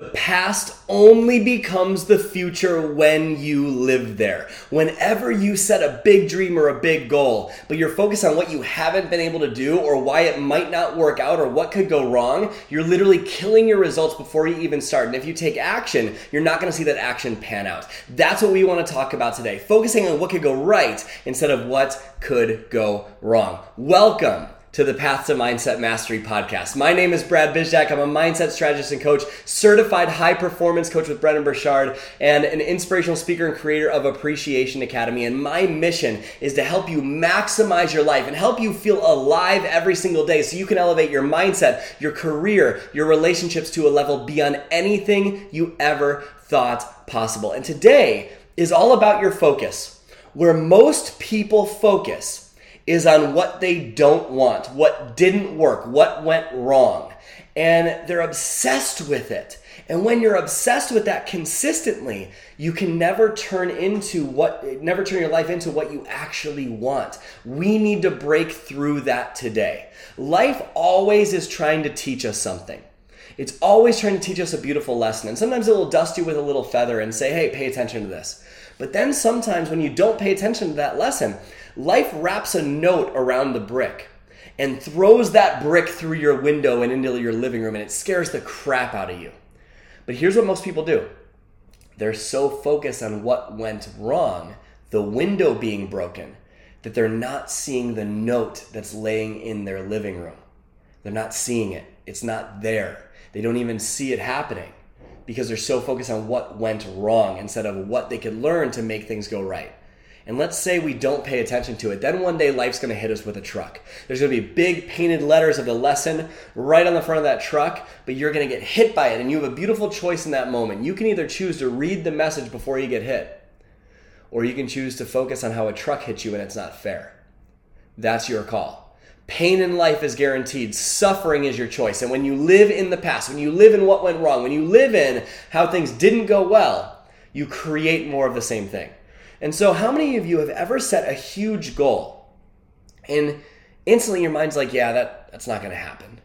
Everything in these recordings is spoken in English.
The past only becomes the future when you live there. Whenever you set a big dream or a big goal, but you're focused on what you haven't been able to do or why it might not work out or what could go wrong, you're literally killing your results before you even start. And if you take action, you're not gonna see that action pan out. That's what we wanna talk about today, focusing on what could go right instead of what could go wrong. Welcome to the Path to Mindset Mastery podcast. My name is Brad Bizjack. I'm a mindset strategist and coach, certified high performance coach with Brendon Burchard, and an inspirational speaker and creator of Appreciation Academy. And my mission is to help you maximize your life and help you feel alive every single day so you can elevate your mindset, your career, your relationships to a level beyond anything you ever thought possible. And today is all about your focus. Where most people focus, is on what they don't want, what didn't work, what went wrong. And they're obsessed with it. And when you're obsessed with that consistently, you can never turn into what never turn your life into what you actually want. We need to break through that today. Life always is trying to teach us something. It's always trying to teach us a beautiful lesson. And sometimes it will dust you with a little feather and say, hey, pay attention to this. But then sometimes when you don't pay attention to that lesson, Life wraps a note around the brick and throws that brick through your window and into your living room, and it scares the crap out of you. But here's what most people do they're so focused on what went wrong, the window being broken, that they're not seeing the note that's laying in their living room. They're not seeing it, it's not there. They don't even see it happening because they're so focused on what went wrong instead of what they could learn to make things go right and let's say we don't pay attention to it, then one day life's to hit us with a truck. There's to be big painted letters of the lesson right on the front of that truck, but you're to get hit by it, and you have a beautiful choice in that moment. You can either choose to read the message before you get hit, or you can choose to focus on how a truck hits you and it's not fair. That's your call. Pain in life is guaranteed. Suffering is your choice. And when you live in the past, when you live in what went wrong, when you live in how things didn't go well, you create more of the same thing. And so, how many of you have ever set a huge goal and instantly your mind's like, yeah, that, that's not going to happen,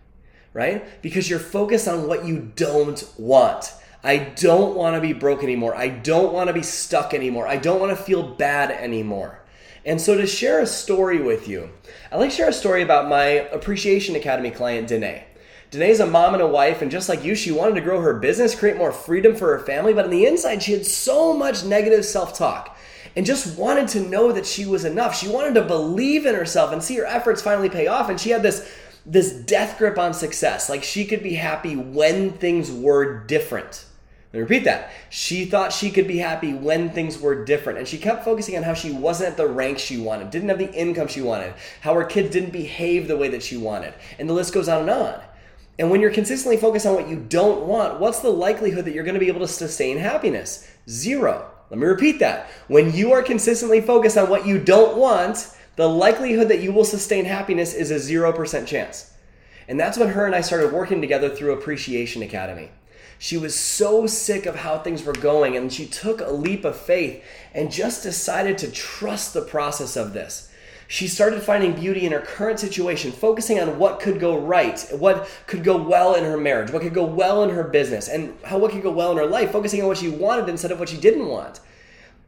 right? Because you're focused on what you don't want. I don't want to be broke anymore. I don't want to be stuck anymore. I don't want to feel bad anymore. And so, to share a story with you, I'd like to share a story about my Appreciation Academy client, Danae. Danae's a mom and a wife, and just like you, she wanted to grow her business, create more freedom for her family, but on the inside, she had so much negative self talk and just wanted to know that she was enough. She wanted to believe in herself and see her efforts finally pay off. And she had this this death grip on success. Like she could be happy when things were different. Let me repeat that. She thought she could be happy when things were different. And she kept focusing on how she wasn't at the rank she wanted, didn't have the income she wanted, how her kids didn't behave the way that she wanted. And the list goes on and on. And when you're consistently focused on what you don't want, what's the likelihood that you're going to be able to sustain happiness? Zero. Let me repeat that. When you are consistently focused on what you don't want, the likelihood that you will sustain happiness is a 0% chance. And that's when her and I started working together through Appreciation Academy. She was so sick of how things were going, and she took a leap of faith and just decided to trust the process of this. She started finding beauty in her current situation, focusing on what could go right, what could go well in her marriage, what could go well in her business, and how what could go well in her life, focusing on what she wanted instead of what she didn't want.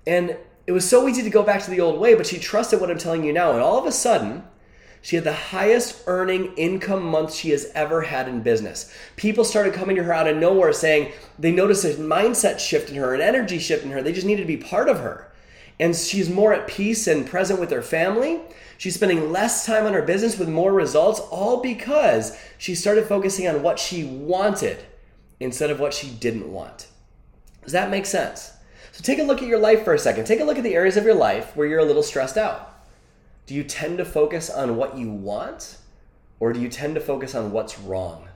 And it was so easy to go back to the old way, but she trusted what I'm telling you now. And all of a sudden, she had the highest earning income month she has ever had in business. People started coming to her out of nowhere saying they noticed a mindset shift in her, an energy shift in her. They just needed to be part of her and she's more at peace and present with her family. She's spending less time on her business with more results, all because she started focusing on what she wanted instead of what she didn't want. Does that make sense? So take a look at your life for a second. Take a look at the areas of your life where you're a little stressed out. Do you tend to focus on what you want or do you tend to focus on what's wrong?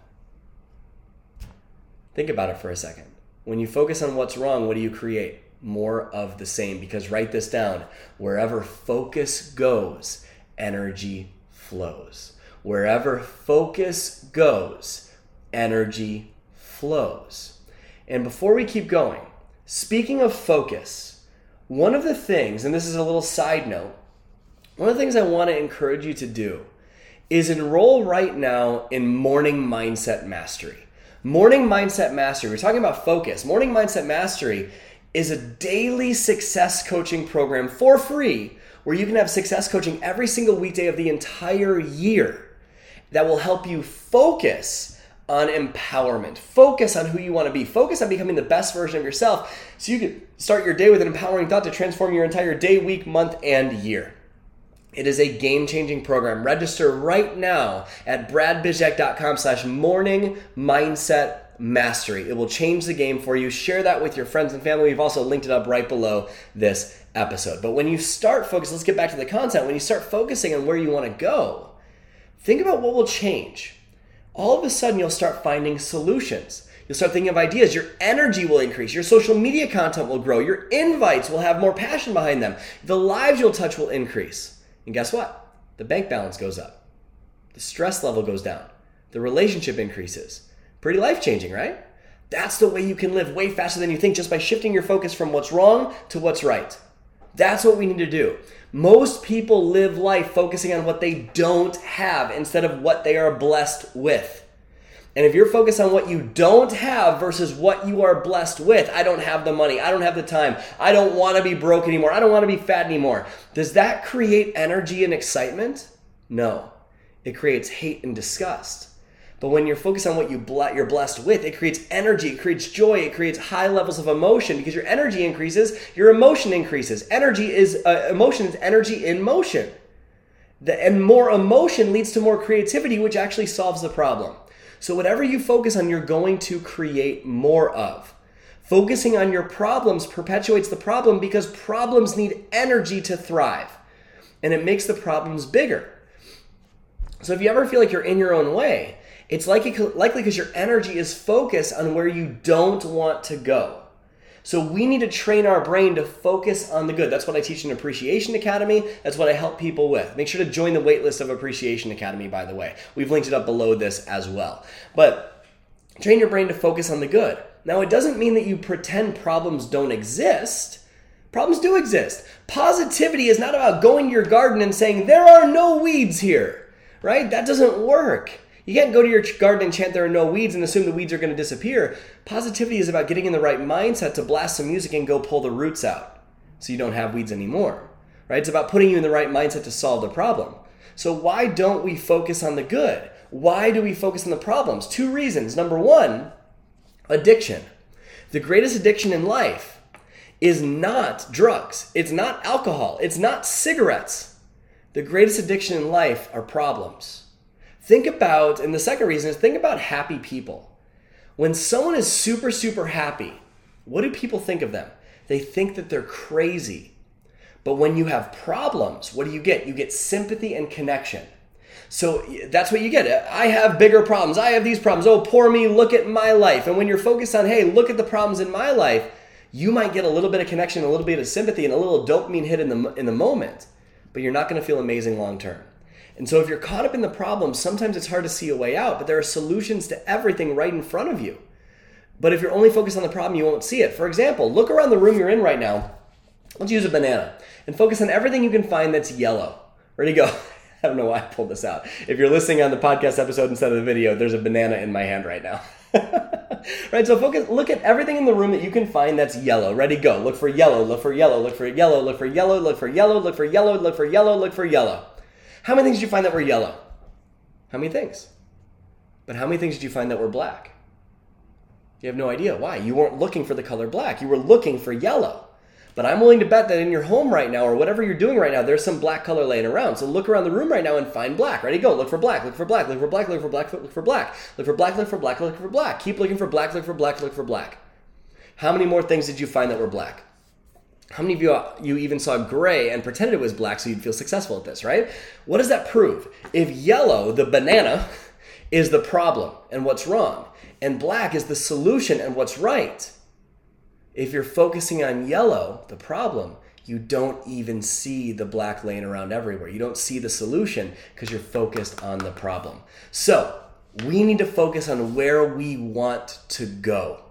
Think about it for a second. When you focus on what's wrong, what do you create? More of the same. Because write this down wherever focus goes, energy flows. Wherever focus goes, energy flows. And before we keep going, speaking of focus, one of the things, and this is a little side note, one of the things I want to encourage you to do is enroll right now in Morning Mindset Mastery. Morning Mindset Mastery, we're talking about focus. Morning Mindset Mastery is a daily success coaching program for free where you can have success coaching every single weekday of the entire year that will help you focus on empowerment. Focus on who you want to be. Focus on becoming the best version of yourself so you can start your day with an empowering thought to transform your entire day, week, month, and year. It is a game-changing program. Register right now at bradbizjack.com slash morning mindset mastery. It will change the game for you. Share that with your friends and family. We've also linked it up right below this episode. But when you start focus, let's get back to the content. When you start focusing on where you want to go, think about what will change. All of a sudden, you'll start finding solutions. You'll start thinking of ideas. Your energy will increase. Your social media content will grow. Your invites will have more passion behind them. The lives you'll touch will increase. And guess what? The bank balance goes up. The stress level goes down. The relationship increases. Pretty life changing, right? That's the way you can live way faster than you think just by shifting your focus from what's wrong to what's right. That's what we need to do. Most people live life focusing on what they don't have instead of what they are blessed with. And if you're focused on what you don't have versus what you are blessed with, I don't have the money, I don't have the time, I don't want to be broke anymore, I don't want to be fat anymore. Does that create energy and excitement? No. It creates hate and disgust. But when you're focused on what you you're blessed with, it creates energy, it creates joy, it creates high levels of emotion because your energy increases, your emotion increases. Energy is uh, emotion is energy in motion. The, and more emotion leads to more creativity, which actually solves the problem. So, whatever you focus on, you're going to create more of. Focusing on your problems perpetuates the problem because problems need energy to thrive and it makes the problems bigger. So, if you ever feel like you're in your own way, it's likely because your energy is focused on where you don't want to go. So we need to train our brain to focus on the good. That's what I teach in Appreciation Academy. That's what I help people with. Make sure to join the waitlist of Appreciation Academy, by the way. We've linked it up below this as well. But train your brain to focus on the good. Now, it doesn't mean that you pretend problems don't exist. Problems do exist. Positivity is not about going to your garden and saying, there are no weeds here, right? That doesn't work. You can't go to your garden and chant there are no weeds and assume the weeds are going to disappear. Positivity is about getting in the right mindset to blast some music and go pull the roots out so you don't have weeds anymore. Right? It's about putting you in the right mindset to solve the problem. So why don't we focus on the good? Why do we focus on the problems? Two reasons. Number 1, addiction. The greatest addiction in life is not drugs. It's not alcohol. It's not cigarettes. The greatest addiction in life are problems. Think about, and the second reason is think about happy people. When someone is super, super happy, what do people think of them? They think that they're crazy. But when you have problems, what do you get? You get sympathy and connection. So that's what you get. I have bigger problems. I have these problems. Oh, poor me, look at my life. And when you're focused on, hey, look at the problems in my life, you might get a little bit of connection, a little bit of sympathy, and a little dopamine hit in the, in the moment. But you're not going to feel amazing long term. And so if you're caught up in the problem, sometimes it's hard to see a way out, but there are solutions to everything right in front of you. But if you're only focused on the problem, you won't see it. For example, look around the room you're in right now. Let's use a banana and focus on everything you can find that's yellow. Ready to go? I don't know why I pulled this out. If you're listening on the podcast episode instead of the video, there's a banana in my hand right now. right, so focus look at everything in the room that you can find that's yellow. Ready go. Look for yellow, look for yellow, look for yellow, look for yellow, look for yellow, look for yellow, look for yellow, look for yellow. How many things did you find that were yellow? How many things? But how many things did you find that were black? You have no idea. Why? You weren't looking for the color black. You were looking for yellow. But I'm willing to bet that in your home right now or whatever you're doing right now, there's some black color laying around. So look around the room right now and find black. Ready? Go. Look for black. Look for black. Look for black. Look for black. Look for black. Look for black. Look for black. Look for black. Keep looking for black. Look for black. Look for black. How many more things did you find that were black? How many of you you even saw gray and pretended it was black so you'd feel successful at this, right? What does that prove? If yellow, the banana, is the problem and what's wrong, and black is the solution and what's right. If you're focusing on yellow, the problem, you don't even see the black laying around everywhere. You don't see the solution because you're focused on the problem. So, we need to focus on where we want to go,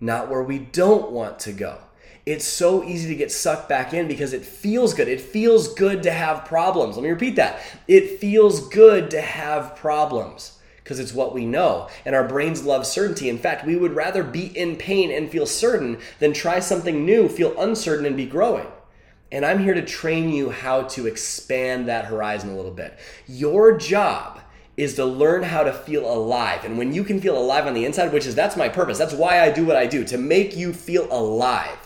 not where we don't want to go it's so easy to get sucked back in because it feels good. It feels good to have problems. Let me repeat that. It feels good to have problems because it's what we know. And our brains love certainty. In fact, we would rather be in pain and feel certain than try something new, feel uncertain, and be growing. And I'm here to train you how to expand that horizon a little bit. Your job is to learn how to feel alive. And when you can feel alive on the inside, which is that's my purpose, that's why I do what I do, to make you feel alive.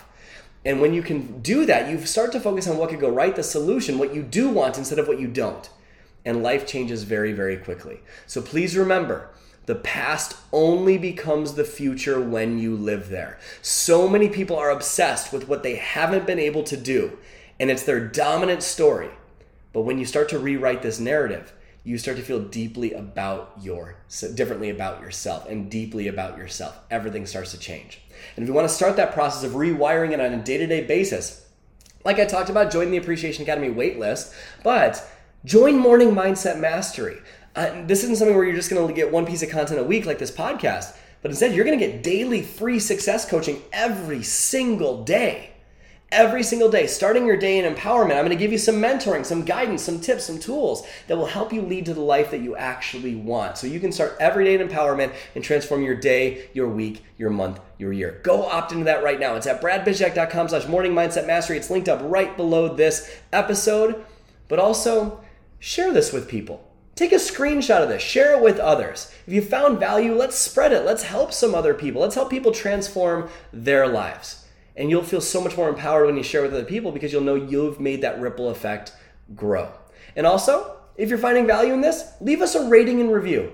And when you can do that, you start to focus on what could go right, the solution, what you do want instead of what you don't. And life changes very, very quickly. So please remember, the past only becomes the future when you live there. So many people are obsessed with what they haven't been able to do, and it's their dominant story. But when you start to rewrite this narrative, you start to feel deeply about your differently about yourself and deeply about yourself. Everything starts to change. And if you want to start that process of rewiring it on a day-to-day basis like i talked about join the appreciation academy waitlist but join morning mindset mastery. Uh, this isn't something where you're just going to get one piece of content a week like this podcast but instead you're going to get daily free success coaching every single day every single day, starting your day in empowerment. I'm going to give you some mentoring, some guidance, some tips, some tools that will help you lead to the life that you actually want. So you can start every day in empowerment and transform your day, your week, your month, your year. Go opt into that right now. It's at bradbizjack.com slash morning mindset mastery. It's linked up right below this episode. But also, share this with people. Take a screenshot of this, share it with others. If you found value, let's spread it. Let's help some other people. Let's help people transform their lives. And you'll feel so much more empowered when you share with other people because you'll know you've made that ripple effect grow. And also, if you're finding value in this, leave us a rating and review.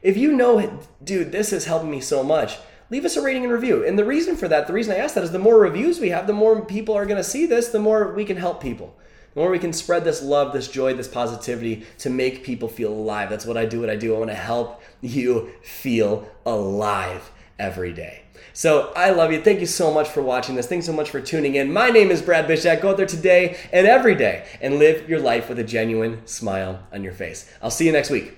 If you know, dude, this has helped me so much, leave us a rating and review. And the reason for that, the reason I ask that is the more reviews we have, the more people are going to see this, the more we can help people. The more we can spread this love, this joy, this positivity to make people feel alive. That's what I do. What I do. I want to help you feel alive every day. So I love you. Thank you so much for watching this. Thanks so much for tuning in. My name is Brad Bizjack. Go out there today and every day and live your life with a genuine smile on your face. I'll see you next week.